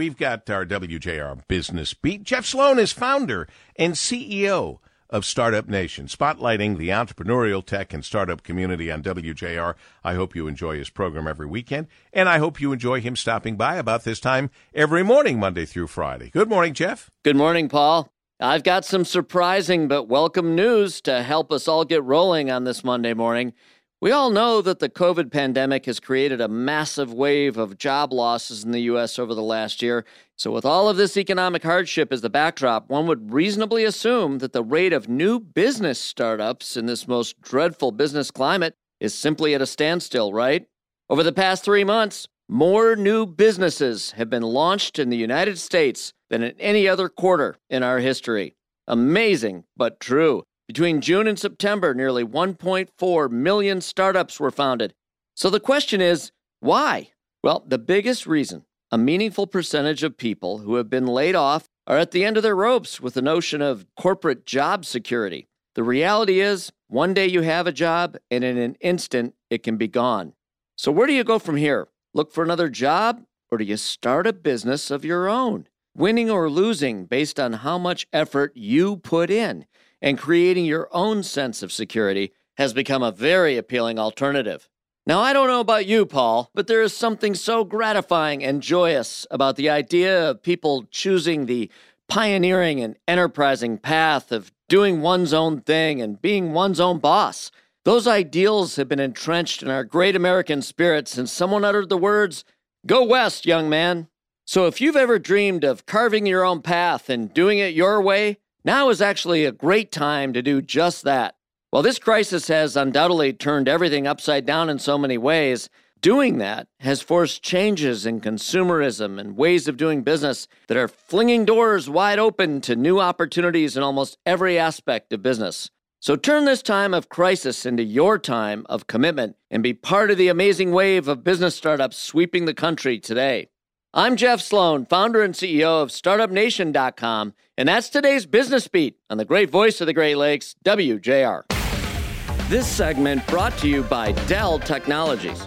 we've got our WJR Business Beat. Jeff Sloan is founder and CEO of Startup Nation, spotlighting the entrepreneurial tech and startup community on WJR. I hope you enjoy his program every weekend, and I hope you enjoy him stopping by about this time every morning, Monday through Friday. Good morning, Jeff. Good morning, Paul. I've got some surprising but welcome news to help us all get rolling on this Monday morning. We all know that the COVID pandemic has created a massive wave of job losses in the U.S. over the last year. So, with all of this economic hardship as the backdrop, one would reasonably assume that the rate of new business startups in this most dreadful business climate is simply at a standstill, right? Over the past three months, more new businesses have been launched in the United States than in any other quarter in our history. Amazing, but true. Between June and September, nearly 1.4 million startups were founded. So the question is why? Well, the biggest reason a meaningful percentage of people who have been laid off are at the end of their ropes with the notion of corporate job security. The reality is, one day you have a job, and in an instant, it can be gone. So, where do you go from here? Look for another job, or do you start a business of your own? Winning or losing based on how much effort you put in and creating your own sense of security has become a very appealing alternative. Now, I don't know about you, Paul, but there is something so gratifying and joyous about the idea of people choosing the pioneering and enterprising path of doing one's own thing and being one's own boss. Those ideals have been entrenched in our great American spirit since someone uttered the words, Go west, young man. So if you've ever dreamed of carving your own path and doing it your way, now is actually a great time to do just that. While this crisis has undoubtedly turned everything upside down in so many ways, doing that has forced changes in consumerism and ways of doing business that are flinging doors wide open to new opportunities in almost every aspect of business. So turn this time of crisis into your time of commitment and be part of the amazing wave of business startups sweeping the country today. I'm Jeff Sloan, founder and CEO of StartupNation.com, and that's today's Business Beat on the great voice of the Great Lakes, WJR. This segment brought to you by Dell Technologies.